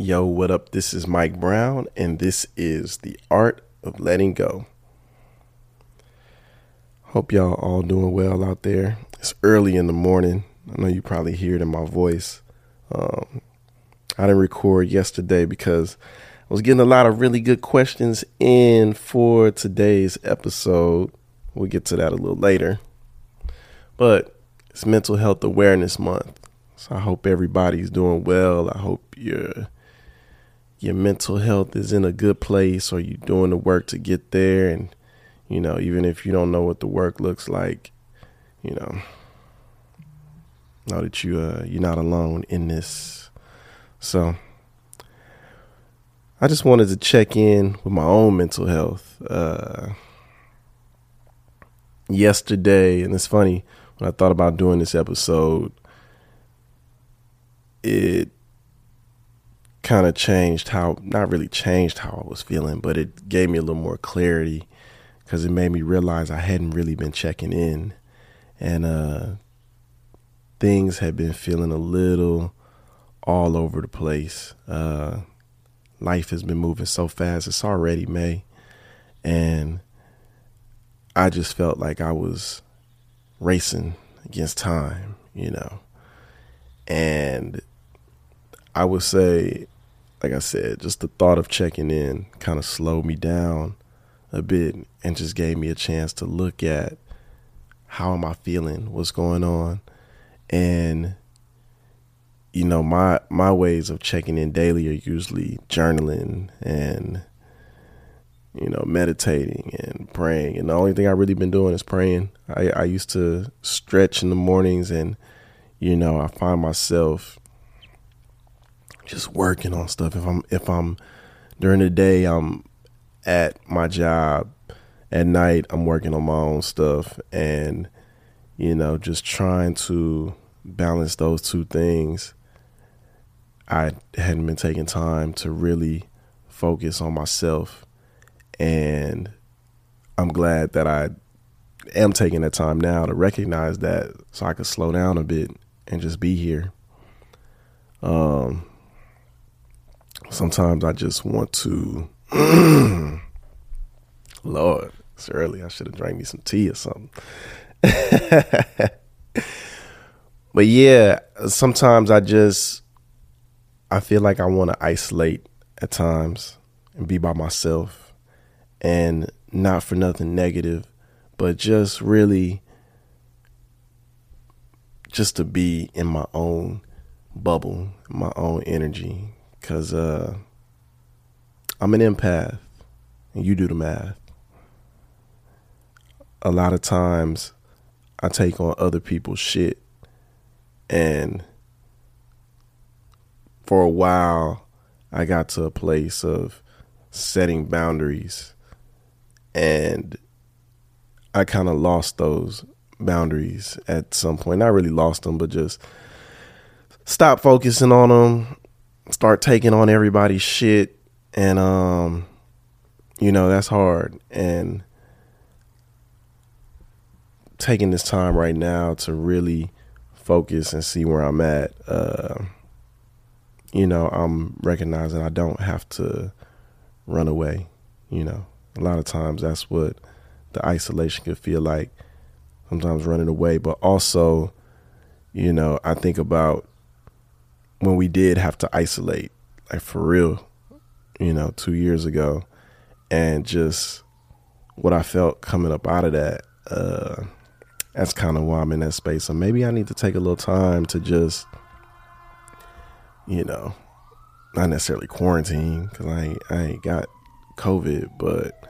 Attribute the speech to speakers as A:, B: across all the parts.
A: Yo, what up? This is Mike Brown, and this is The Art of Letting Go. Hope y'all all doing well out there. It's early in the morning. I know you probably hear it in my voice. Um, I didn't record yesterday because I was getting a lot of really good questions in for today's episode. We'll get to that a little later. But it's Mental Health Awareness Month. So I hope everybody's doing well. I hope your your mental health is in a good place or you're doing the work to get there and you know, even if you don't know what the work looks like, you know, know that you uh you're not alone in this. So I just wanted to check in with my own mental health. Uh yesterday and it's funny when I thought about doing this episode, it kind of changed how not really changed how I was feeling, but it gave me a little more clarity because it made me realize I hadn't really been checking in and uh things had been feeling a little all over the place. Uh life has been moving so fast. It's already May and I just felt like I was racing against time, you know. And I would say, like I said, just the thought of checking in kind of slowed me down a bit and just gave me a chance to look at how am I feeling, what's going on. And you know, my my ways of checking in daily are usually journaling and you know, meditating and praying. And the only thing I've really been doing is praying. I, I used to stretch in the mornings and, you know, I find myself just working on stuff. If I'm if I'm during the day I'm at my job, at night I'm working on my own stuff and, you know, just trying to balance those two things. I hadn't been taking time to really focus on myself and I'm glad that I am taking the time now to recognize that so I could slow down a bit and just be here. Um, sometimes I just want to, Lord, it's early. I should have drank me some tea or something. but yeah, sometimes I just, I feel like I want to isolate at times and be by myself and not for nothing negative, but just really just to be in my own bubble, my own energy cuz uh I'm an empath and you do the math. A lot of times I take on other people's shit and for a while I got to a place of setting boundaries and I kind of lost those boundaries at some point. Not really lost them, but just stop focusing on them, start taking on everybody's shit, and um, you know that's hard. And taking this time right now to really focus and see where I'm at. Uh, you know, I'm recognizing I don't have to run away. You know, a lot of times that's what the isolation can feel like. Sometimes running away, but also, you know, I think about when we did have to isolate, like for real, you know, two years ago, and just what I felt coming up out of that. Uh, that's kind of why I'm in that space. So maybe I need to take a little time to just, you know, not necessarily quarantine because I ain't, I ain't got COVID, but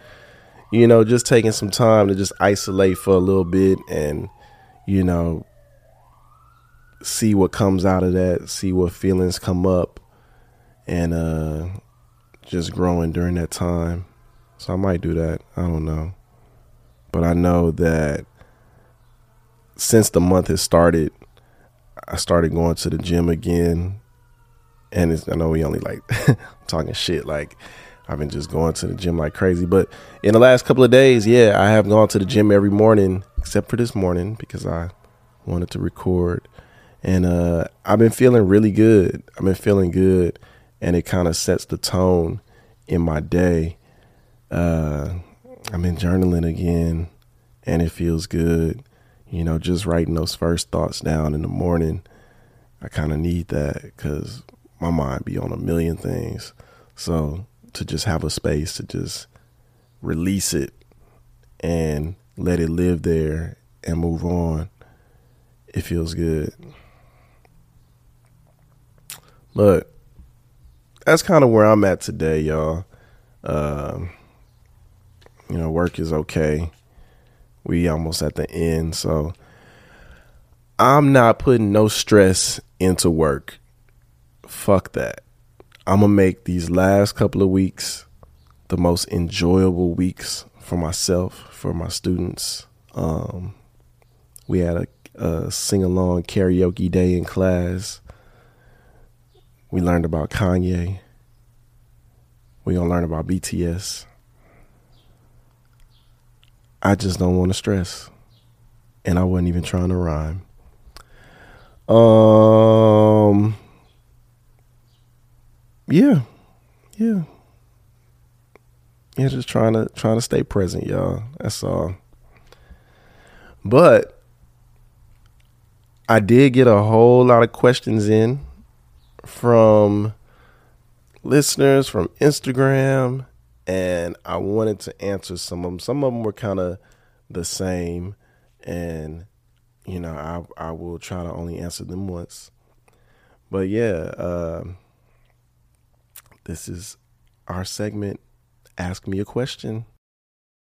A: you know, just taking some time to just isolate for a little bit and, you know, see what comes out of that, see what feelings come up, and uh, just growing during that time. So I might do that. I don't know. But I know that since the month has started, I started going to the gym again. And I know we only like talking shit. Like, I've been just going to the gym like crazy. But in the last couple of days, yeah, I have gone to the gym every morning, except for this morning because I wanted to record. And uh, I've been feeling really good. I've been feeling good. and it kind of sets the tone in my day. Uh, I've been journaling again, and it feels good. You know, just writing those first thoughts down in the morning. I kind of need that because my mind be on a million things. So to just have a space to just release it and let it live there and move on, it feels good. But that's kind of where I'm at today, y'all. Um, you know, work is okay. We almost at the end, so I'm not putting no stress into work. Fuck that. I'm gonna make these last couple of weeks the most enjoyable weeks for myself, for my students. Um, we had a, a sing along karaoke day in class. We learned about Kanye. we gonna learn about BTS. I just don't want to stress. And I wasn't even trying to rhyme. Um Yeah. Yeah. Yeah, just trying to trying to stay present, y'all. That's all. But I did get a whole lot of questions in from listeners from Instagram, and I wanted to answer some of them. Some of them were kind of the same, and you know, I I will try to only answer them once. But yeah, uh, this is our segment. Ask me a question.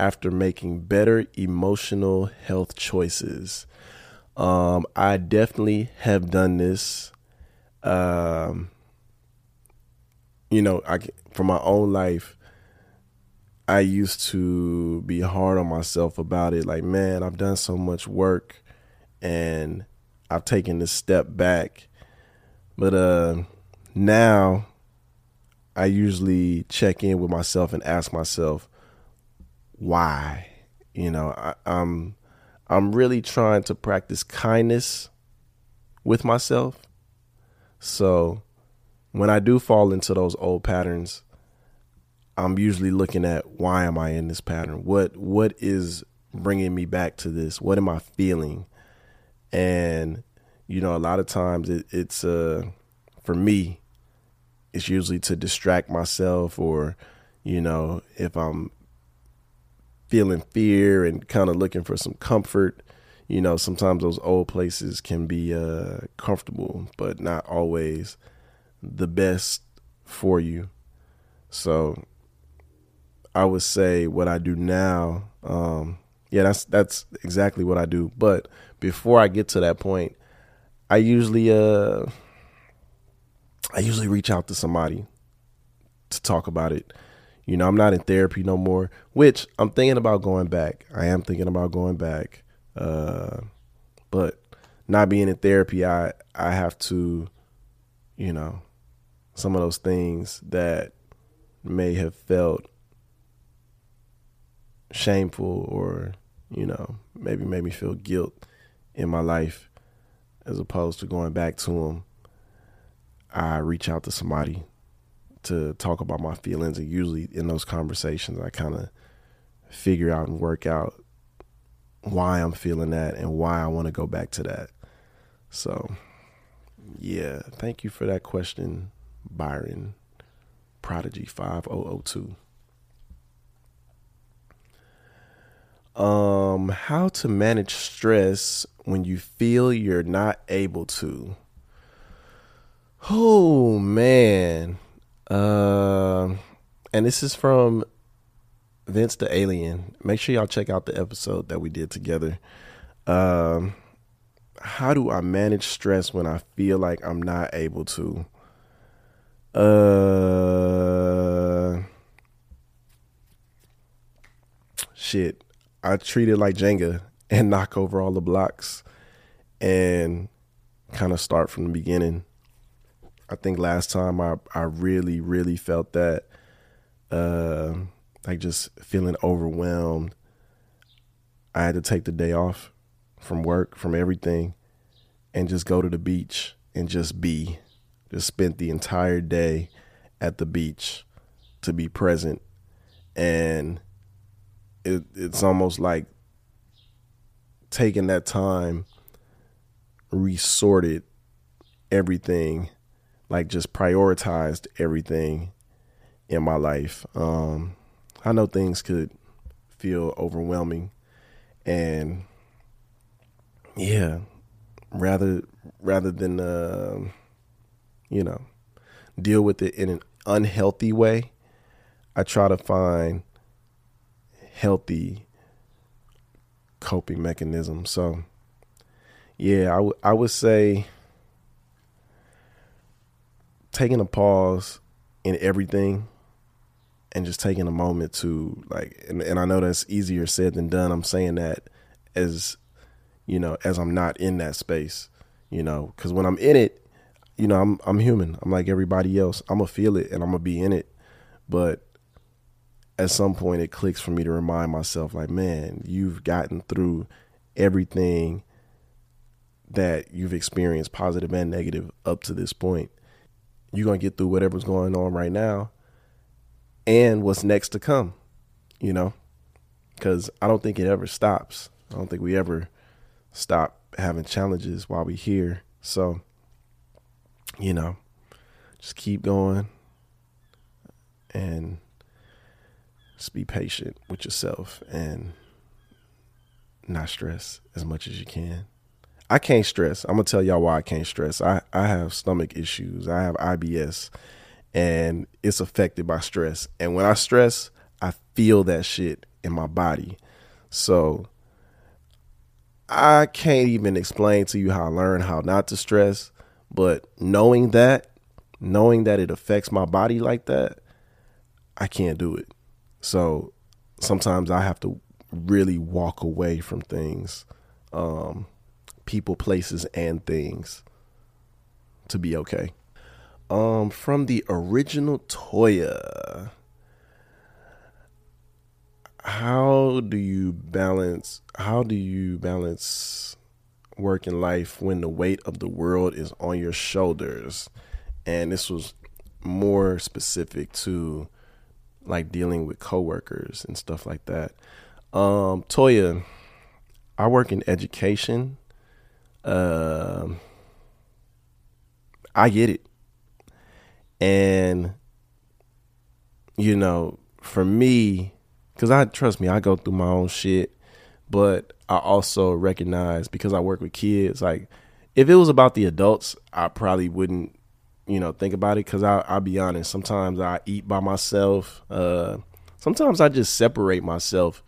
A: after making better emotional health choices. Um, I definitely have done this. Um, you know, I for my own life, I used to be hard on myself about it. Like, man, I've done so much work, and I've taken this step back. But uh, now, I usually check in with myself and ask myself, why. You know, I, I'm I'm really trying to practice kindness with myself. So when I do fall into those old patterns, I'm usually looking at why am I in this pattern? What what is bringing me back to this? What am I feeling? And you know, a lot of times it, it's uh for me, it's usually to distract myself or you know, if I'm feeling fear and kind of looking for some comfort. You know, sometimes those old places can be uh, comfortable, but not always the best for you. So I would say what I do now, um, yeah, that's that's exactly what I do. But before I get to that point, I usually uh I usually reach out to somebody to talk about it you know, I'm not in therapy no more, which I'm thinking about going back. I am thinking about going back. Uh, but not being in therapy, I I have to, you know, some of those things that may have felt shameful or, you know, maybe made me feel guilt in my life as opposed to going back to them. I reach out to somebody to talk about my feelings and usually in those conversations I kind of figure out and work out why I'm feeling that and why I want to go back to that. So, yeah, thank you for that question, Byron Prodigy 5002. Um, how to manage stress when you feel you're not able to. Oh man. Uh, and this is from Vince the Alien. Make sure y'all check out the episode that we did together. Um, how do I manage stress when I feel like I'm not able to? Uh, shit. I treat it like Jenga and knock over all the blocks and kind of start from the beginning. I think last time I, I really, really felt that, uh, like just feeling overwhelmed. I had to take the day off from work, from everything, and just go to the beach and just be. Just spent the entire day at the beach to be present. And it, it's almost like taking that time, resorted everything, like just prioritized everything in my life. Um, I know things could feel overwhelming and yeah, rather rather than uh, you know deal with it in an unhealthy way, I try to find healthy coping mechanisms. So yeah, I, w- I would say taking a pause in everything and just taking a moment to like and, and I know that's easier said than done. I'm saying that as you know, as I'm not in that space, you know, cuz when I'm in it, you know, I'm I'm human. I'm like everybody else. I'm gonna feel it and I'm gonna be in it. But at some point it clicks for me to remind myself like, man, you've gotten through everything that you've experienced, positive and negative, up to this point. You're gonna get through whatever's going on right now and what's next to come, you know? Because I don't think it ever stops. I don't think we ever stop having challenges while we're here. So, you know, just keep going and just be patient with yourself and not stress as much as you can. I can't stress. I'm gonna tell y'all why I can't stress. I, I have stomach issues. I have IBS and it's affected by stress. And when I stress, I feel that shit in my body. So I can't even explain to you how I learned how not to stress, but knowing that, knowing that it affects my body like that, I can't do it. So sometimes I have to really walk away from things, um, people, places, and things to be okay. Um, from the original Toya how do you balance how do you balance work and life when the weight of the world is on your shoulders and this was more specific to like dealing with coworkers and stuff like that um toya i work in education um i get it and you know for me because I trust me, I go through my own shit, but I also recognize because I work with kids, like if it was about the adults, I probably wouldn't, you know, think about it. Because I'll be honest, sometimes I eat by myself. Uh, sometimes I just separate myself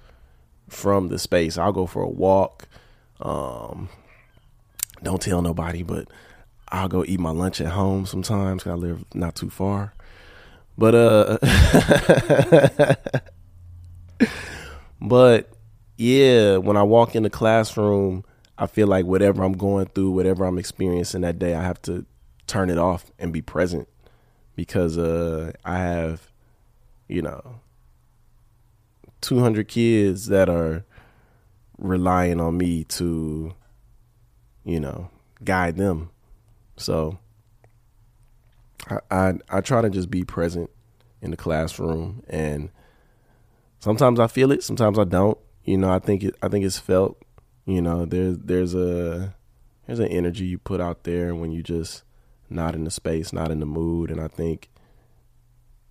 A: from the space. I'll go for a walk. Um, don't tell nobody, but I'll go eat my lunch at home sometimes. Cause I live not too far. But uh but yeah, when I walk in the classroom, I feel like whatever I'm going through, whatever I'm experiencing that day, I have to turn it off and be present because uh, I have, you know, 200 kids that are relying on me to, you know, guide them. So I, I, I try to just be present in the classroom and sometimes I feel it, sometimes I don't. You know, I think it I think it's felt. You know, there's there's a there's an energy you put out there when you just not in the space, not in the mood, and I think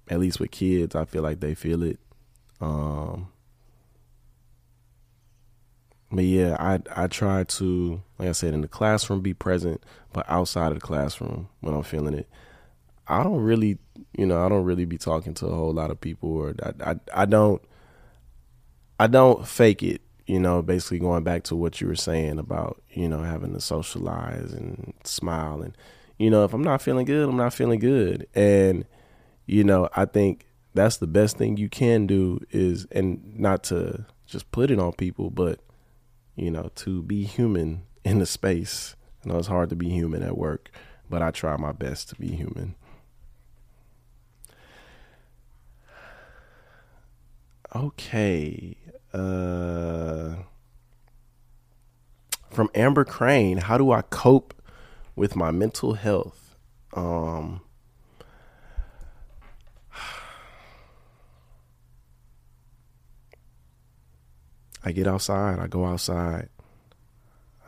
A: at least with kids, I feel like they feel it. Um, but yeah, I I try to, like I said, in the classroom be present, but outside of the classroom when I'm feeling it, I don't really, you know, I don't really be talking to a whole lot of people, or I I, I don't I don't fake it, you know, basically going back to what you were saying about, you know, having to socialize and smile and You know, if I'm not feeling good, I'm not feeling good. And, you know, I think that's the best thing you can do is, and not to just put it on people, but, you know, to be human in the space. I know it's hard to be human at work, but I try my best to be human. Okay. Uh, from Amber Crane, how do I cope with my mental health? Um, I get outside, I go outside,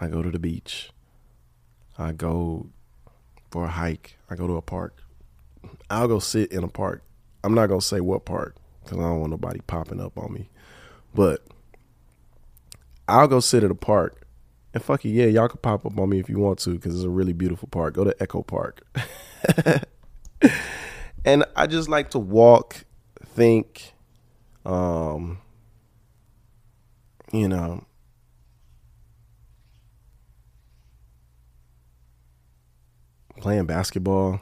A: I go to the beach, I go for a hike, I go to a park. I'll go sit in a park. I'm not going to say what park because I don't want nobody popping up on me. But I'll go sit at a park and fuck it, yeah, y'all can pop up on me if you want to because it's a really beautiful park. Go to Echo Park. and I just like to walk, think, um, you know, playing basketball,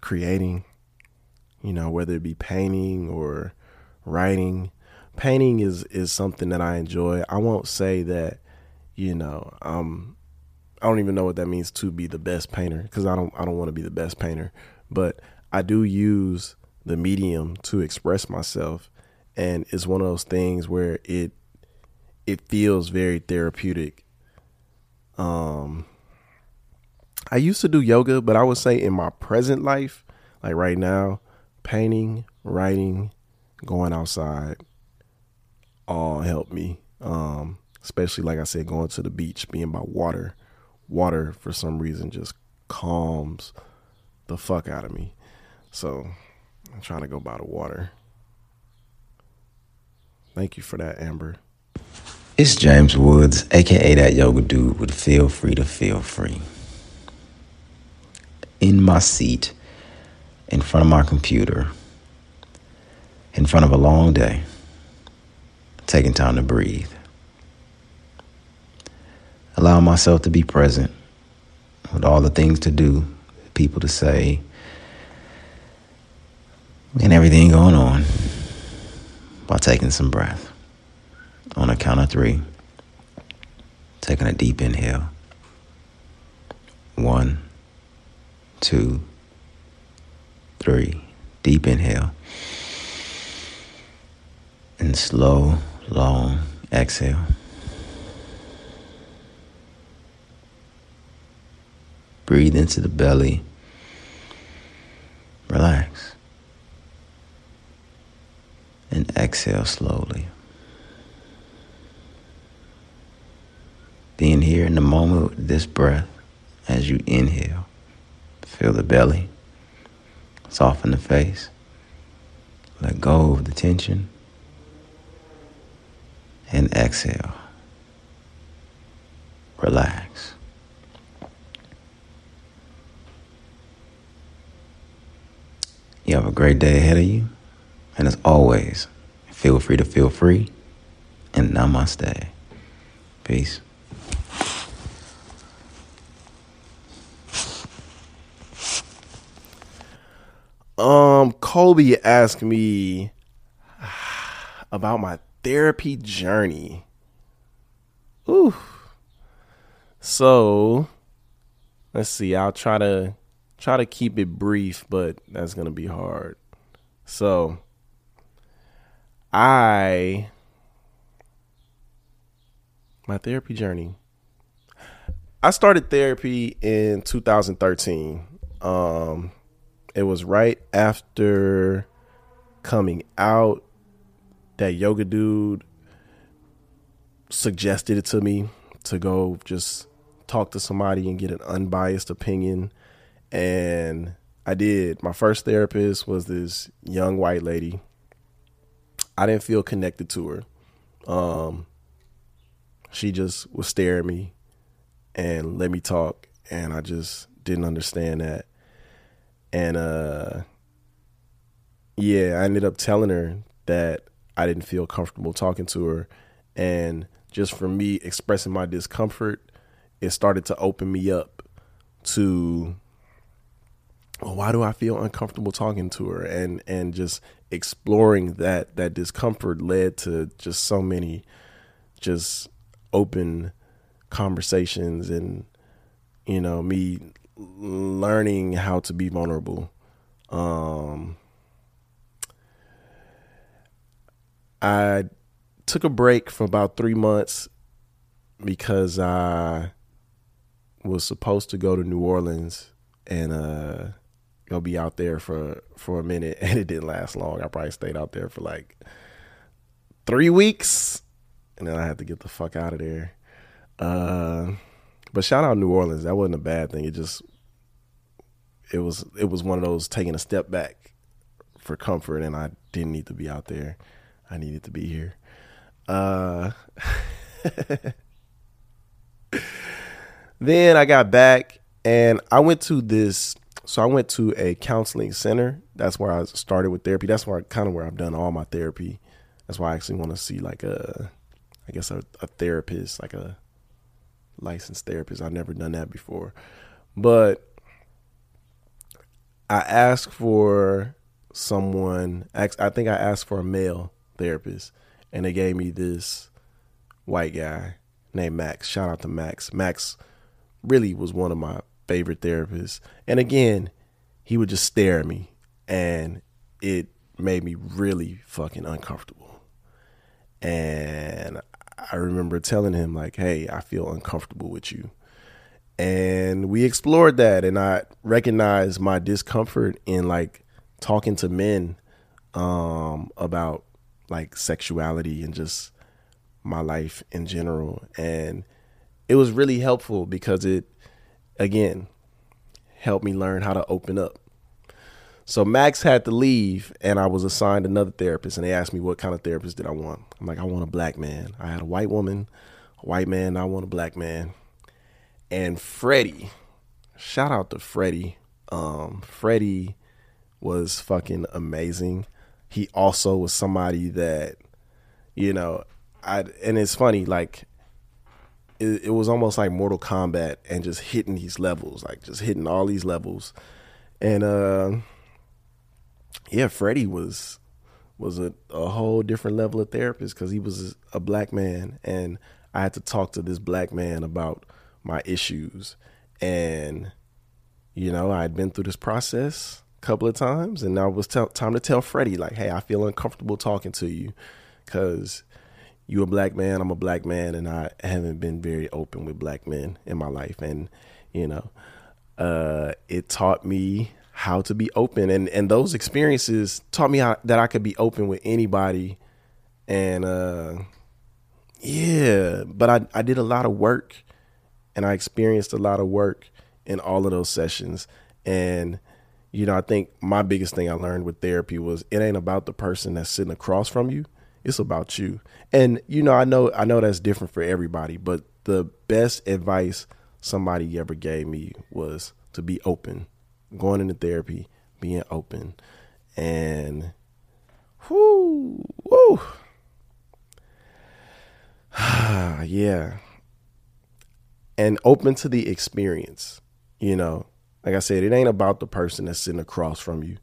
A: creating, you know, whether it be painting or writing. Painting is is something that I enjoy. I won't say that, you know, um I don't even know what that means to be the best painter because I don't I don't want to be the best painter, but I do use the medium to express myself and it's one of those things where it it feels very therapeutic. Um I used to do yoga, but I would say in my present life, like right now, painting, writing, going outside all help me. Um, especially like I said, going to the beach, being by water. Water for some reason just calms the fuck out of me. So I'm trying to go by the water. Thank you for that, Amber.
B: It's James Woods, aka Dat Yoga Dude with Feel Free to Feel Free. In my seat, in front of my computer, in front of a long day, taking time to breathe. Allow myself to be present with all the things to do, people to say, and everything going on while taking some breath. On a count of three, taking a deep inhale. One, two, three. Deep inhale. And slow, long exhale. Breathe into the belly. Relax. And exhale slowly. Being here in the moment with this breath as you inhale. Feel the belly. Soften the face. Let go of the tension. And exhale. Relax. You have a great day ahead of you. And as always, feel free to feel free. And namaste. Peace.
A: Um, Colby asked me about my therapy journey. Ooh. So, let's see. I'll try to try to keep it brief, but that's to be hard. So, I my therapy journey. I started therapy in 2013. Um it was right after coming out Dat Yoga Dude suggested it to me to go just talk to somebody and get an unbiased opinion and I did. My first therapist was this young white lady. I didn't feel connected to her. Um, she just would stare at me and let me talk, and I just didn't understand that. And uh, yeah, I ended up telling her that I didn't feel comfortable talking to her, and just for me expressing my discomfort, it started to open me up to well, why do I feel uncomfortable talking to her? And and just exploring that that discomfort led to just so many just open conversations and you know me learning how to be vulnerable. Um I took a break for about 3 months because I was supposed to go to New Orleans and uh go be out there for for a minute and it didn't last long. I probably stayed out there for like 3 weeks and then I had to get the fuck out of there. Uh, but shout out New Orleans. That wasn't a bad thing. It just it was it was one of those taking a step back for comfort, and I didn't need to be out there. I needed to be here. Uh, then I got back and I went to this. So I went to a counseling center. That's where I started with therapy. That's where kind of where I've done all my therapy. That's why I actually want to see like a, I guess a, a therapist, like a licensed therapist. I've never done that before. But I asked for someone, I think I asked for a male therapist, and they gave me this white guy named Max. Shout out to Max. Max really was one of my favorite therapists. And again, he would just stare at me, and it made me really fucking uncomfortable. And I remember telling him like, "Hey, I feel uncomfortable with you." And we explored that and I recognized my discomfort in like talking to men um, about like sexuality and just my life in general and it was really helpful because it again helped me learn how to open up so Max had to leave, and I was assigned another therapist. And they asked me what kind of therapist did I want. I'm like, I want a black man. I had a white woman, a white man. I want a black man. And Freddie, shout out to Freddie. Um, Freddie was fucking amazing. He also was somebody that, you know, I and it's funny like it, it was almost like Mortal Kombat and just hitting these levels, like just hitting all these levels, and uh yeah, Freddie was was a, a whole different level of therapist because he was a black man and I had to talk to this black man about my issues. And you know I had been through this process a couple of times and now it was t- time to tell Freddie like hey I feel uncomfortable talking to you because you a black man I'm a black man and I haven't been very open with black men in my life. And you know uh, it taught me how to be open. And and those experiences taught me how, that I could be open with anybody. And uh yeah but I I did a lot of work and I experienced a lot of work in all of those sessions. And you know I think my biggest thing I learned with therapy was it ain't about the person that's sitting across from you it's about you and you know I know I know that's different for everybody but the best advice somebody ever gave me was to be open going into therapy, being open, and whoo, whoo, yeah, and open to the experience. You know, like I said, it ain't about the person that's sitting across from you.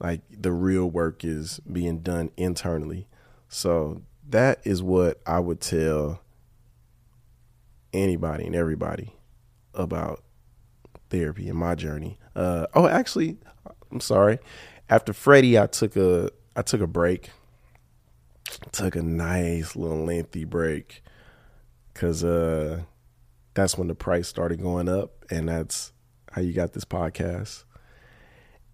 A: Like the real work is being done internally. So that is what I would tell anybody and everybody about therapy and my journey. Uh, oh, actually, I'm sorry. After Freddie, I took a I took a break. Took a nice little lengthy break because uh, that's when the price started going up, and that's how you got this podcast.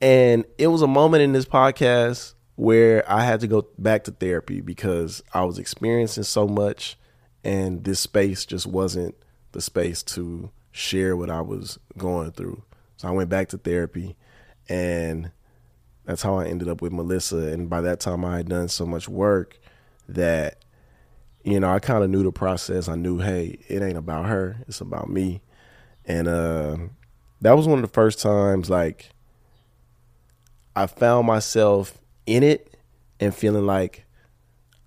A: And it was a moment in this podcast where I had to go back to therapy because I was experiencing so much, and this space just wasn't the space to share what I was going through. So I went back to therapy and that's how I ended up with Melissa. And by that time, I had done so much work that, you know, I kind of knew the process. I knew, hey, it ain't about her, it's about me. And uh, that was one of the first times, like, I found myself in it and feeling like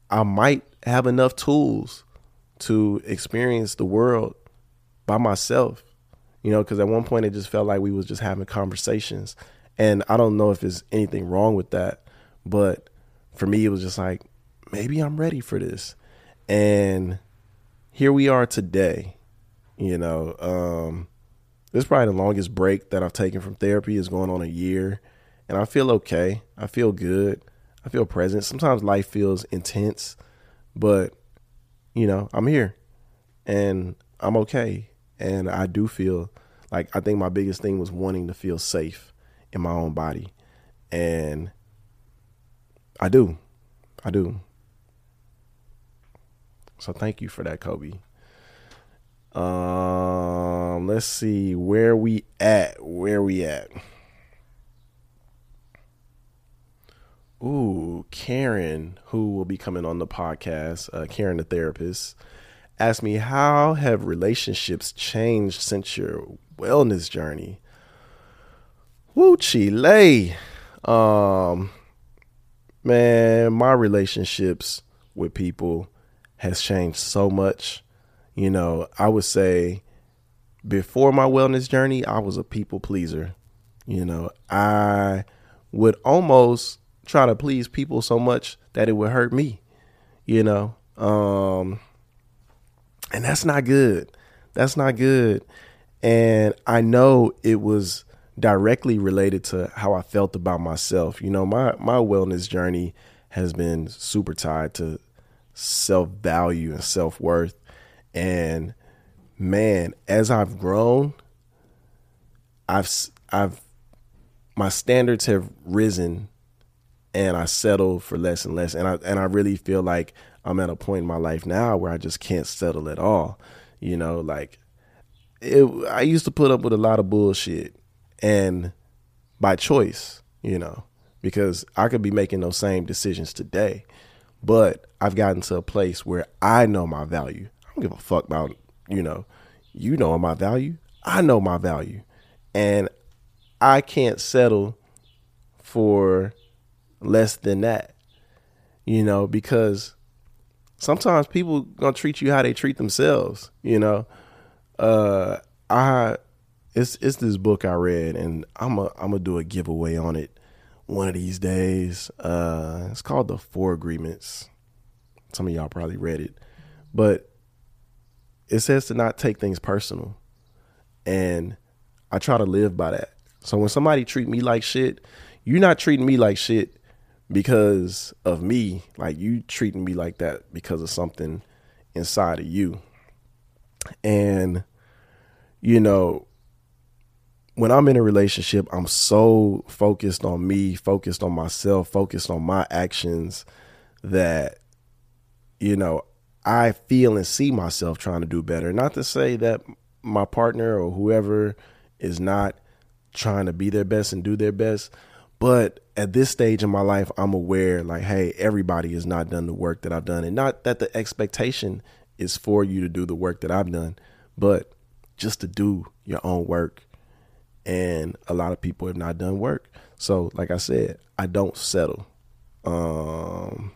A: I might have enough tools to experience the world by myself, you know, because at one point it just felt like we was just having conversations. And I don't know if there's anything wrong with that, but for me, it was just like, maybe I'm ready for this. And here we are today, you know, um, this is probably the longest break that I've taken from therapy is going on a year. And I feel okay. I feel good. I feel present. Sometimes life feels intense, but you know, I'm here and I'm okay. And I do feel like I think my biggest thing was wanting to feel safe in my own body. And I do. I do. So thank you for that, Kobe. Um, let's see where we at. Where we at? Ooh, Karen, who will be coming on the podcast, uh, Karen the therapist, asked me how have relationships changed since your wellness journey? Woo, Chile. Um, man, my relationships with people has changed so much. You know, I would say before my wellness journey, I was a people pleaser. You know, I would almost try to please people so much that it would hurt me, you know. Um and that's not good. That's not good. And I know it was directly related to how I felt about myself. You know, my my wellness journey has been super tied to self-value and self-worth. And man, as I've grown, I've I've my standards have risen and I settle for less and less. And I and I really feel like I'm at a point in my life now where I just can't settle at all. You know, like it, I used to put up with a lot of bullshit, and by choice, you know, because I could be making those same decisions today, but I've gotten to a place where I know my value. I don't give a fuck about you know, you know my value. I know my value, and I can't settle for less than that. You know, because sometimes people gonna treat you how they treat themselves, you know. Uh I it's it's this book I read and I'm a I'm gonna do a giveaway on it one of these days. Uh it's called The Four Agreements. Some of y'all probably read it. But it says to not take things personal. And I try to live by that. So when somebody treat me like shit, you're not treating me like shit because of me, like you treating me like that because of something inside of you. And, you know, when I'm in a relationship, I'm so focused on me, focused on myself, focused on my actions that, you know, I feel and see myself trying to do better. Not to say that my partner or whoever is not trying to be their best and do their best, but at this stage in my life, I'm aware like, hey, everybody has not done the work that I've done. And not that the expectation is for you to do the work that I've done, but just to do your own work. And a lot of people have not done work. So, like I said, I don't settle. Um,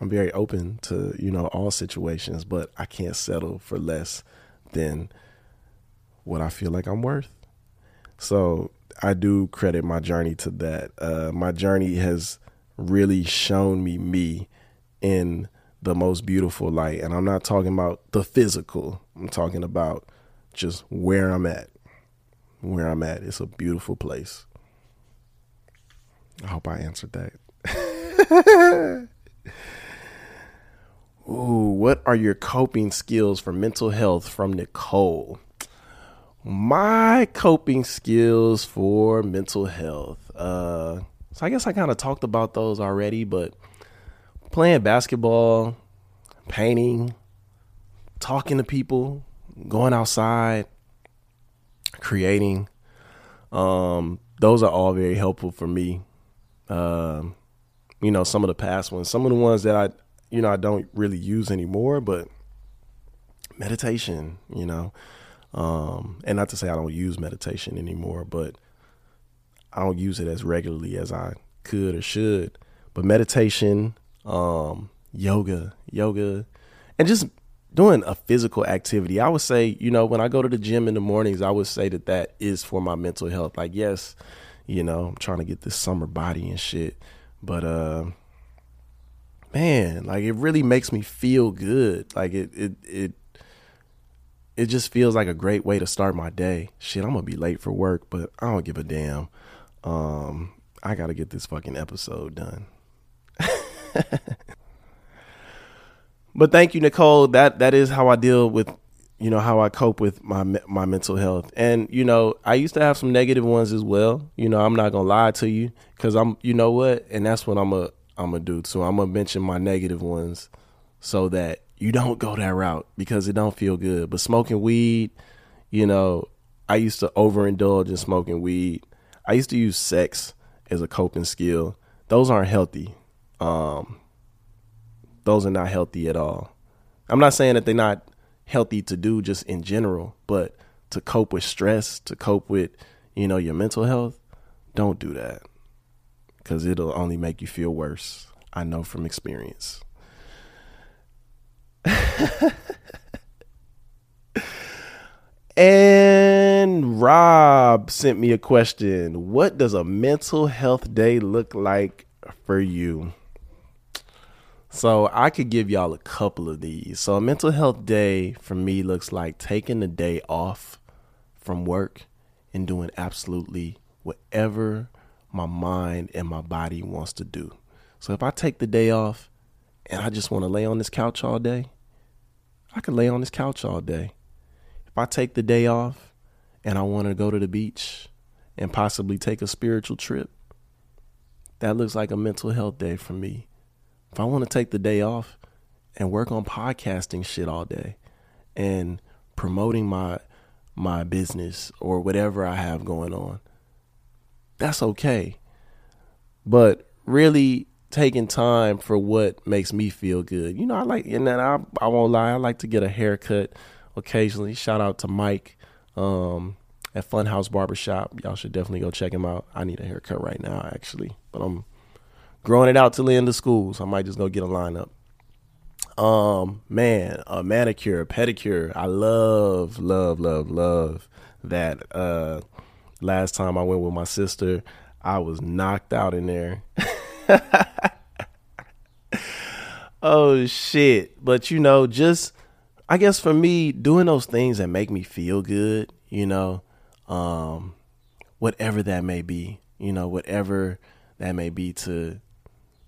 A: I'm very open to, you know, all situations, but I can't settle for less than what I feel like I'm worth. So I do credit my journey to that. Uh, my journey has really shown me me in the most beautiful light. And I'm not talking about the physical, I'm talking about just where I'm at. Where I'm at. It's a beautiful place. I hope I answered that. Ooh, what are your coping skills for mental health from Nicole? My coping skills for mental health. Uh, so I guess I kind of talked about those already, but playing basketball, painting, talking to people, going outside, creating, um, those are all very helpful for me. Um, you know, some of the past ones, some of the ones that I, you know, I don't really use anymore, but meditation, you know, um, and not to say I don't use meditation anymore, but I don't use it as regularly as I could or should. But meditation, um, yoga, yoga, and just doing a physical activity. I would say, you know, when I go to the gym in the mornings, I would say that that is for my mental health. Like, yes, you know, I'm trying to get this summer body and shit, but uh, man, like it really makes me feel good. Like it, it, it, it just feels like a great way to start my day. Shit, I'm gonna be late for work, but I don't give a damn. Um, I gotta get this fucking episode done. but thank you, Nicole. That that is how I deal with, you know, how I cope with my my mental health. And you know, I used to have some negative ones as well. You know, I'm not gonna lie to you because I'm, you know what, and that's what I'm a I'm gonna do. So I'm gonna mention my negative ones so that you don't go that route because it don't feel good. But smoking weed, you know, I used to overindulge in smoking weed. I used to use sex as a coping skill. Those aren't healthy. Um, those are not healthy at all. I'm not saying that they're not healthy to do just in general, but to cope with stress, to cope with, you know, your mental health, don't do that. Cuz it'll only make you feel worse. I know from experience. and Rob sent me a question. What does a mental health day look like for you? So I could give y'all a couple of these. So a mental health day for me looks like taking the day off from work and doing absolutely whatever my mind and my body wants to do. So if I take the day off and I just want to lay on this couch all day, I could lay on this couch all day. If I take the day off and I want to go to the beach and possibly take a spiritual trip, that looks like a mental health day for me. If I want to take the day off and work on podcasting shit all day and promoting my my business or whatever I have going on, that's okay. But really taking time for what makes me feel good. You know, I like and then I I won't lie, I like to get a haircut occasionally. Shout out to Mike um, at Funhouse Barbershop. Y'all should definitely go check him out. I need a haircut right now actually, but I'm growing it out till the end of school, so I might just go get a lineup. Um, man, a manicure, a pedicure. I love, love, love, love that. Uh, last time I went with my sister, I was knocked out in there. oh shit! But you know, just I guess for me, doing those things that make me feel good, you know, um, whatever that may be, you know, whatever that may be to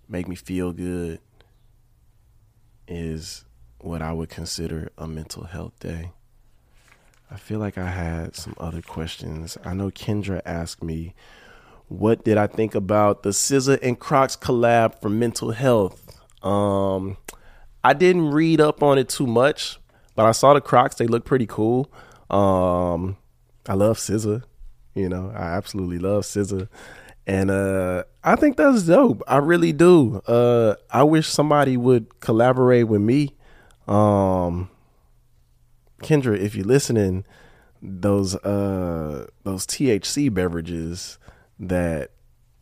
A: make me feel good is what I would consider a mental health day. I feel like I had some other questions. I know Kendra asked me, what did I think about the SZA and Crocs collab for mental health? Um, I didn't read up on it too much, but I saw the Crocs. They look pretty cool. Um, I love SZA. You know, I absolutely love SZA. And uh, I think that's dope. I really do. Uh, I wish somebody would collaborate with me. Um, Kendra, if you're listening, those uh, those THC beverages that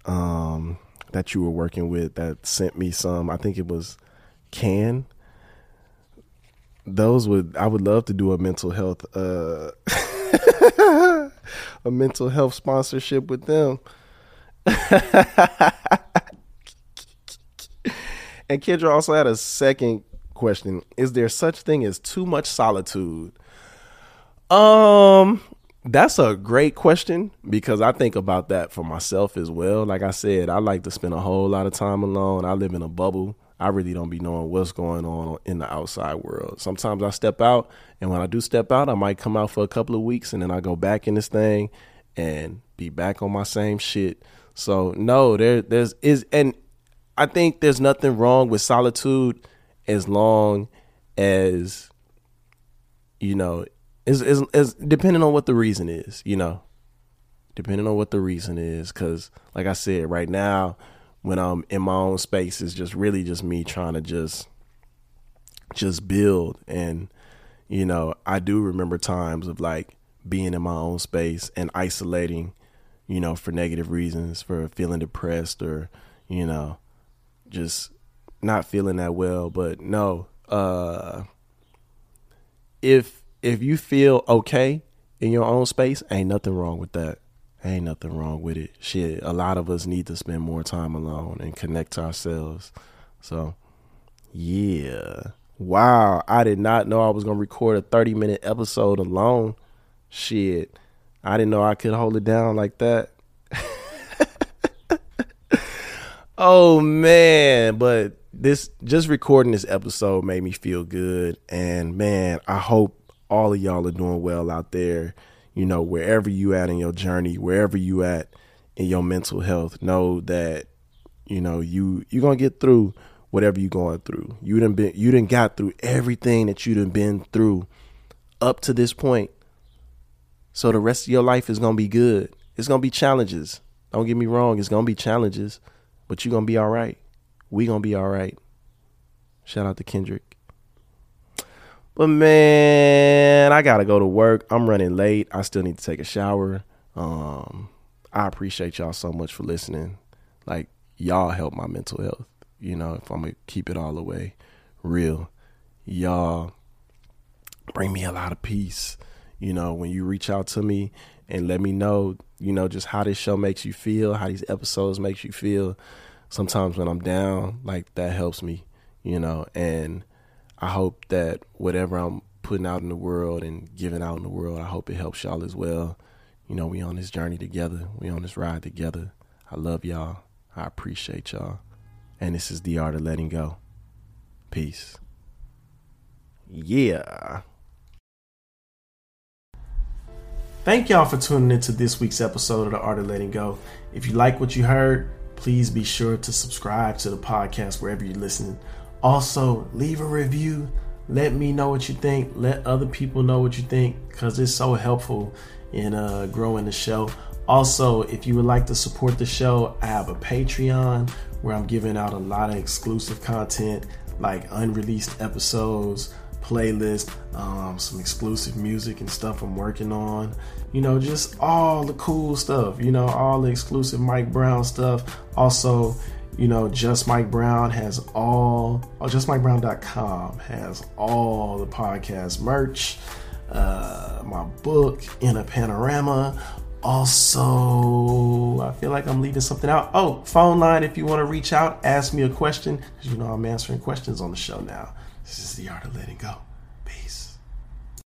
A: um, that you were working with that sent me some. I think it was Cann. Those would I would love to do a mental health uh, a mental health sponsorship with them. and Kendra also had a second question. Is there such thing as too much solitude? Um, that's a great question because I think about that for myself as well. Like I said, I like to spend a whole lot of time alone. I live in a bubble. I really don't be knowing what's going on in the outside world. Sometimes I step out, and when I do step out, I might come out for a couple of weeks and then I go back in this thing and be back on my same shit. So no, there there's is and I think there's nothing wrong with solitude as long as you know is is is depending on what the reason is, you know. Depending on what the reason is cuz like I said right now when I'm in my own space is just really just me trying to just just build and you know, I do remember times of like being in my own space and isolating you know, for negative reasons, for feeling depressed or, you know, just not feeling that well. But no, uh, if if you feel okay in your own space, ain't nothing wrong with that. Ain't nothing wrong with it. Shit, a lot of us need to spend more time alone and connect to ourselves. So, yeah. Wow, I did not know I was going to record a 30 minute episode alone. Shit. I didn't know I could hold it down like that. oh man, but this just recording this episode made me feel good and man, I hope all of y'all are doing well out there. You know, wherever you at in your journey, wherever you at in your mental health, know that you know you you're gonna get through whatever you're going through. You didn't been you didn't got through everything that you done been through up to this point. So the rest of your life is gonna be good. It's gonna be challenges. Don't get me wrong, it's gonna be challenges, but you're gonna be all right. We gonna be all right. Shout out to Kendrick. But man, I gotta go to work. I'm running late. I still need to take a shower. Um, I appreciate y'all so much for listening. Like y'all help my mental health. You know, if I'm gonna keep it all the way real, y'all bring me a lot of peace. You know, when you reach out to me and let me know, you know, just how this show makes you feel, how these episodes makes you feel. Sometimes when I'm down, like that helps me, you know, and I hope that whatever I'm putting out in the world and giving out in the world, I hope it helps y'all as well. You know, we on this journey together. We on this ride together. I love y'all. I appreciate y'all. And this is the art of letting go. Peace. Yeah. Thank y'all for tuning into this week's episode of The Art of Letting Go. If you like what you heard, please be sure to subscribe to the podcast wherever you're listening. Also, leave a review. Let me know what you think. Let other people know what you think because it's so helpful in uh, growing the show. Also, if you would like to support the show, I have a Patreon where I'm giving out a lot of exclusive content like unreleased episodes, playlist, um, some exclusive music and stuff I'm working on. You know, just all the cool stuff. You know, all the exclusive Mike Brown stuff. Also, you know, Just Mike Brown has all. Oh, JustMikeBrown.com has all the podcast merch. Uh, my book in a panorama. Also, I feel like I'm leaving something out. Oh, phone line if you want to reach out, ask me a question, because you know I'm answering questions on the show now. This is the art of letting go.